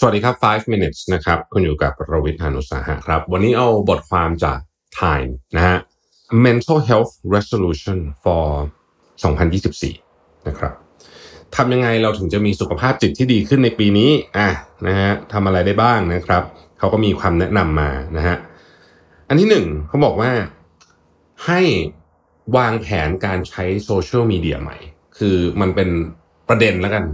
สวัสดีครับ 5 minutes นะครับ คุณอยู่กับรวิทยานุสาหะครับ วันนี้เอาบทความจาก Time นะฮะ mental health resolution for 2024 นะครับทำยังไงเราถึงจะมีสุขภาพจิตที่ดีขึ้นในปีนี้อะนะฮะทำอะไรได้บ้างนะครับ เขาก็มีความแนะนำมานะฮะ อันที่หนึ่งเขาบอกว่าให้วางแผนการใช้โซเชียลมีเดียใหม่ คือมันเป็นประเด็นแล้วกัน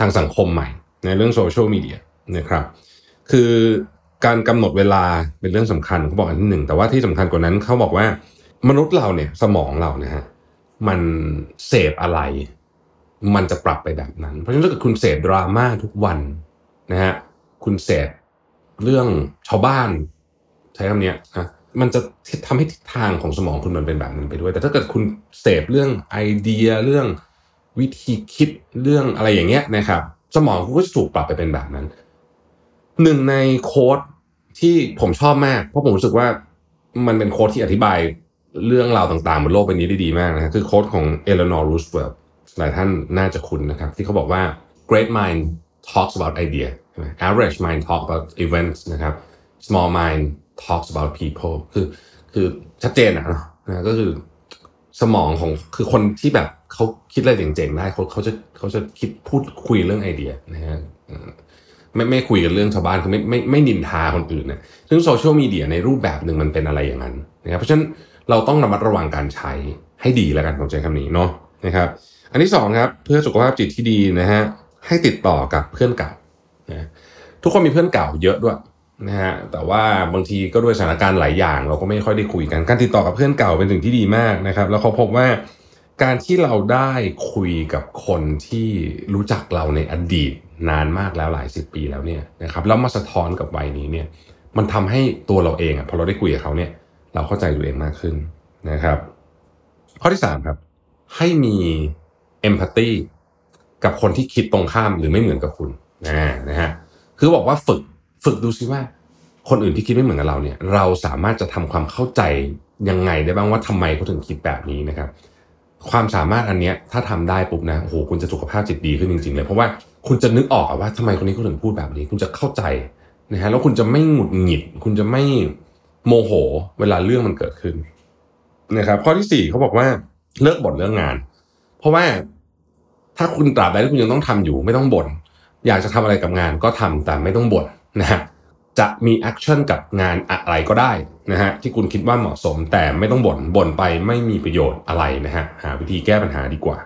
ทางสังคมใหม่ ในเรื่องโซเชียลมีเดีย นะครับ คือการกำหนดเวลาเป็นเรื่องสำคัญเขาบอกอันที่หนึ่งแต่ว่าที่สำคัญกว่านั้นเขาบอกว่ามนุษย์เราเนี่ยสมองเรานะฮะมันเสพอะไร มันจะปรับไปแบบนั้น เพราะฉะนั้นถ้าเกิดคุณเสพดราม่าทุกวันนะฮะคุณเสพเรื่องชาวบ้าน ใช้คำเนี้ยนะมันจะทำให้ทิศทางของสมองคุณมันเป็นแบบนั้นไปด้วย แต่ถ้าเกิดคุณเสพเรื่องไอเดียเรื่องวิธีคิดเรื่องอะไรอย่างเงี้ยนะครับ สมองคุณก็จะถูกปรับไปเป็นแบบนั้น หนึ่งในโค้ดที่ผมชอบมาก เพราะผมรู้สึกว่ามันเป็นโค้ดที่อธิบายเรื่องราวต่างๆบนโลกใบนี้ได้ดีมากนะคือ quote ของเอเลนอร์รูสเวลต์หลายท่านน่าจะคุ้นนะครับ ที่เขาบอกว่า great mind talks about idea average mind talk about events นะครับ small mind talks about people คือคือชัดเจนอะนะนะก็คือสมองของคือคนที่แบบเขาคิดอะไรเจ๋งๆได้เขาเขาจะเขาจะคิดพูดคุยเรื่องไอเดียนะฮะ ไม่ไม่คุยกันเรื่องชาวบ้านคือไม่ไม่ไม่นินทาคนอื่นเนะซึ่งโซเชียลมีเดียในรูปแบบหนึ่งมันเป็นอะไรอย่างนั้นนะครับเพราะฉะนั้นเราต้องระมัดระวังการใช้ให้ดีแล้วกันผมใช้คำนี้เนาะนะครับ อันที่สองครับเพื่อสุขภาพจิตที่ดีนะฮะให้ติดต่อกับเพื่อนเก่านะทุกคนมีเพื่อนเก่าเยอะด้วยนะฮะแต่ว่าบางทีก็ด้วยสถานการณ์หลายอย่าง เราก็ไม่ค่อยได้คุยกันการติดต่อกับเพื่อนเก่าเป็นสิ่งที่ดีมากนะครับ แล้วเขาพบว่าการที่เราได้คุยกับคนที่รู้จักเราในอดีต นานมากแล้วหลายสิบปีแล้วเนี่ยนะครับแล้วมาสะท้อนกับวัยนี้เนี่ยมันทำให้ตัวเราเองอะพอเราได้คุยกับเขาเนี่ยเราเข้าใจตัวเองมากขึ้นนะครับ ข้อที่สามครับให้มีเอมพัตตีกับคนที่คิดตรงข้ามหรือไม่เหมือนกับคุณนะนะฮะคือบอกว่าฝึกฝึกดูซิว่าคนอื่นที่คิดไม่เหมือนกับเราเนี่ย เราสามารถจะทำความเข้าใจยังไงได้บ้างว่าทำไมเขาถึงคิดแบบนี้นะครับ ความสามารถอันเนี้ยถ้าทำได้ปุ๊บนะโอ้โหคุณจะสุขภาพจิตดีขึ้นจริง ๆ เลย เพราะว่า คุณจะนึกออกว่าทำไมคนนี้เขาถึงพูดแบบนี้ คุณจะเข้าใจนะฮะแล้วคุณจะไม่หงุดหงิด คุณจะไม่โมโห เวลาเรื่องมันเกิดขึ้นนะครับ ข้อที่สี่เขาบอกว่าเลิกบ่นเรื่องงาน เพราะว่าถ้าคุณตราบใดที่คุณยังต้องทำอยู่ ไม่ต้องบ่นอยากจะทำอะไรกับงานก็ทำแต่ไม่ต้องบ่นนะฮะจะมี action กับงานอะไรก็ได้นะฮะที่คุณคิดว่าเหมาะสมแต่ไม่ต้องบ่นบ่นไปไม่มีประโยชน์อะไรนะฮะหาวิธีแก้ปัญหาดีกว่า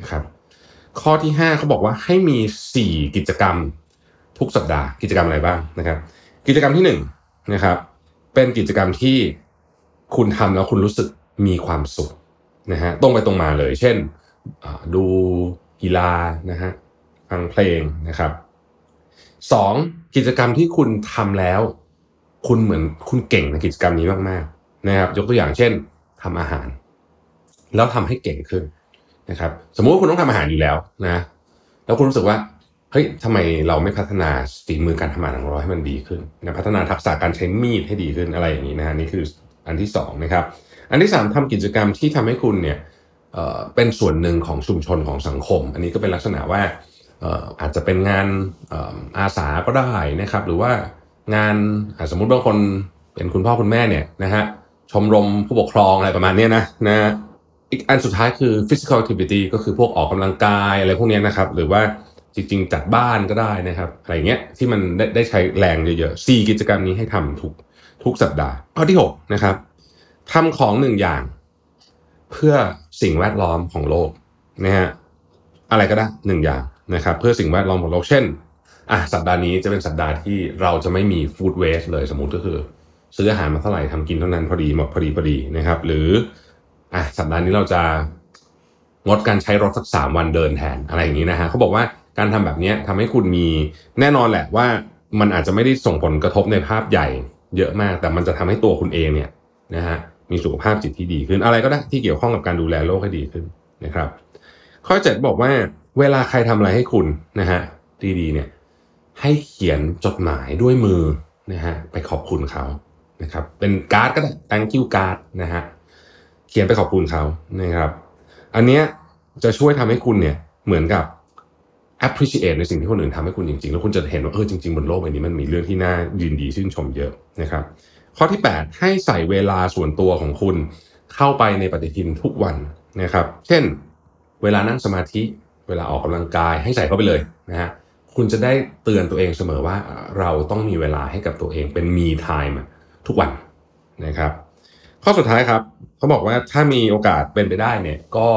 นะครับ ข้อที่ห้าเขาบอกว่าให้มีสี่กิจกรรมทุกสัปดาห์กิจกรรมอะไรบ้างนะครับ กิจกรรมที่หนึ่งนะครับเป็นกิจกรรมที่คุณทำแล้วคุณรู้สึกมีความสุขนะฮะตรงไปตรงมาเลย เช่นดูกีฬานะฮะฟังเพลงนะครับสองกิจกรรมที่คุณทำแล้ว คุณเหมือนคุณเก่งในกิจกรรมนี้มากๆนะครับ ยกตัวอย่างเช่นทำอาหาร แล้วทำให้เก่งขึ้น นะครับสมมุติว่าคุณต้องทำอาหารอยู่แล้วนะแล้วคุณรู้สึกว่าเฮ้ยทำไมเราไม่พัฒนาฝีมือการทำอาหารของเราให้มันดีขึ้นนะพัฒนาทักษะการใช้มีดให้ดีขึ้นอะไรอย่างนี้นะนี่คืออันที่สองนะครับอันที่สามทำกิจกรรมที่ทำให้คุณเนี่ยเป็นส่วนหนึ่งของชุมชนของสังคม อันนี้ก็เป็นลักษณะว่าอาจจะเป็นงานอาสาก็ได้นะครับ หรือว่างานสมมุติบางคนเป็นคุณพ่อคุณแม่เนี่ยนะฮะชมรมผู้ปกครองอะไรประมาณนี้นะนะ อีกอันสุดท้ายคือ physical activity ก็คือพวกออกกำลังกายอะไรพวกนี้นะครับ หรือว่าจริงๆ จัดบ้านก็ได้นะครับ อะไรเงี้ยที่มันได้ได้ใช้แรงเยอะๆสี่กิจกรรมนี้ให้ทำทุกทุกสัปดาห์ข้อที่ 6 นะครับทำของหนึ่งอย่าง เพื่อสิ่งแวดล้อมของโลกนะฮะอะไรก็ได้หนึ่งอย่างนะครับ เพื่อสิ่งแวดล้อมของโลกเช่นอะสัปดาห์นี้จะเป็นสัปดาห์ที่เราจะไม่มีฟู้ดเวสเลยสมมุติก็คือ ซื้ออาหารมาเท่าไหร่ทำกินเท่านั้นพอดีหมดพอดีพอดีนะครับ หรือ อะสัปดาห์นี้เราจะงดการใช้รถสักสามวันเดินแทนอะไรอย่างนี้นะฮะเขาบอกว่าการทำแบบนี้ทำให้คุณมีแน่นอนแหละว่ามันอาจจะไม่ได้ส่งผลกระทบในภาพใหญ่เยอะมาก แต่มันจะทำให้ตัวคุณเองเนี่ยนะฮะมีสุขภาพจิตที่ดีขึ้นอะไรก็ได้ที่เกี่ยวข้องกับการดูแลโลกให้ดีขึ้นนะครับ ข้อเจ็ดบอกว่าเวลาใครทำอะไรให้คุณนะฮะดีๆเนี่ยให้เขียนจดหมายด้วยมือนะฮะไปขอบคุณเขานะครับเป็นการ์ดก็ได้ thank you card นะฮะ ขียนไปขอบคุณเขานะครับ อันเนี้ยจะช่วยทำให้คุณเนี่ยเหมือนกับ appreciate ในสิ่งที่คนอื่นทำให้คุณจริงๆ แล้วคุณจะเห็นว่าเออจริงๆบนโลกใบนี้มันมีเรื่องที่น่ายินดีชื่นชมเยอะนะครับ ข้อที่ 8 ให้ใส่เวลาส่วนตัวของคุณเข้าไปในปฏิทินทุกวันนะครับ เช่น เวลานั่งสมาธิ เวลาออกกำลังกายให้ใส่เข้าไปเลยนะฮะคุณจะได้เตือนตัวเองเสมอว่าเราต้องมีเวลาให้กับตัวเองเป็น me time ทุกวันนะครับ ข้อสุดท้ายครับเขาบอกว่าถ้ามีโอกาสเป็นไปได้เนี่ยก็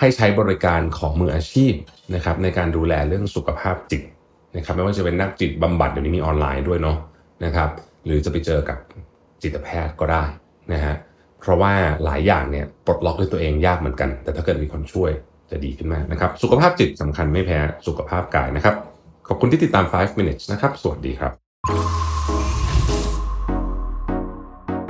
ให้ใช้บริการของมืออาชีพนะครับในการดูแลเรื่องสุขภาพจิตนะครับไม่ว่าจะเป็นนักจิตบำบัดเดี๋ยวนี้มีออนไลน์ด้วยเนาะนะครับหรือจะไปเจอกับจิตแพทย์ก็ได้นะฮะเพราะว่าหลายอย่างเนี่ยปลดล็อกด้วยตัวเองยากเหมือนกัน แต่ถ้าเกิดมีคนช่วยจะดีขึ้นมากนะครับ สุขภาพจิตสำคัญไม่แพ้สุขภาพกายนะครับ ขอบคุณที่ติดตาม 5 minutes นะครับ สวัสดีครับ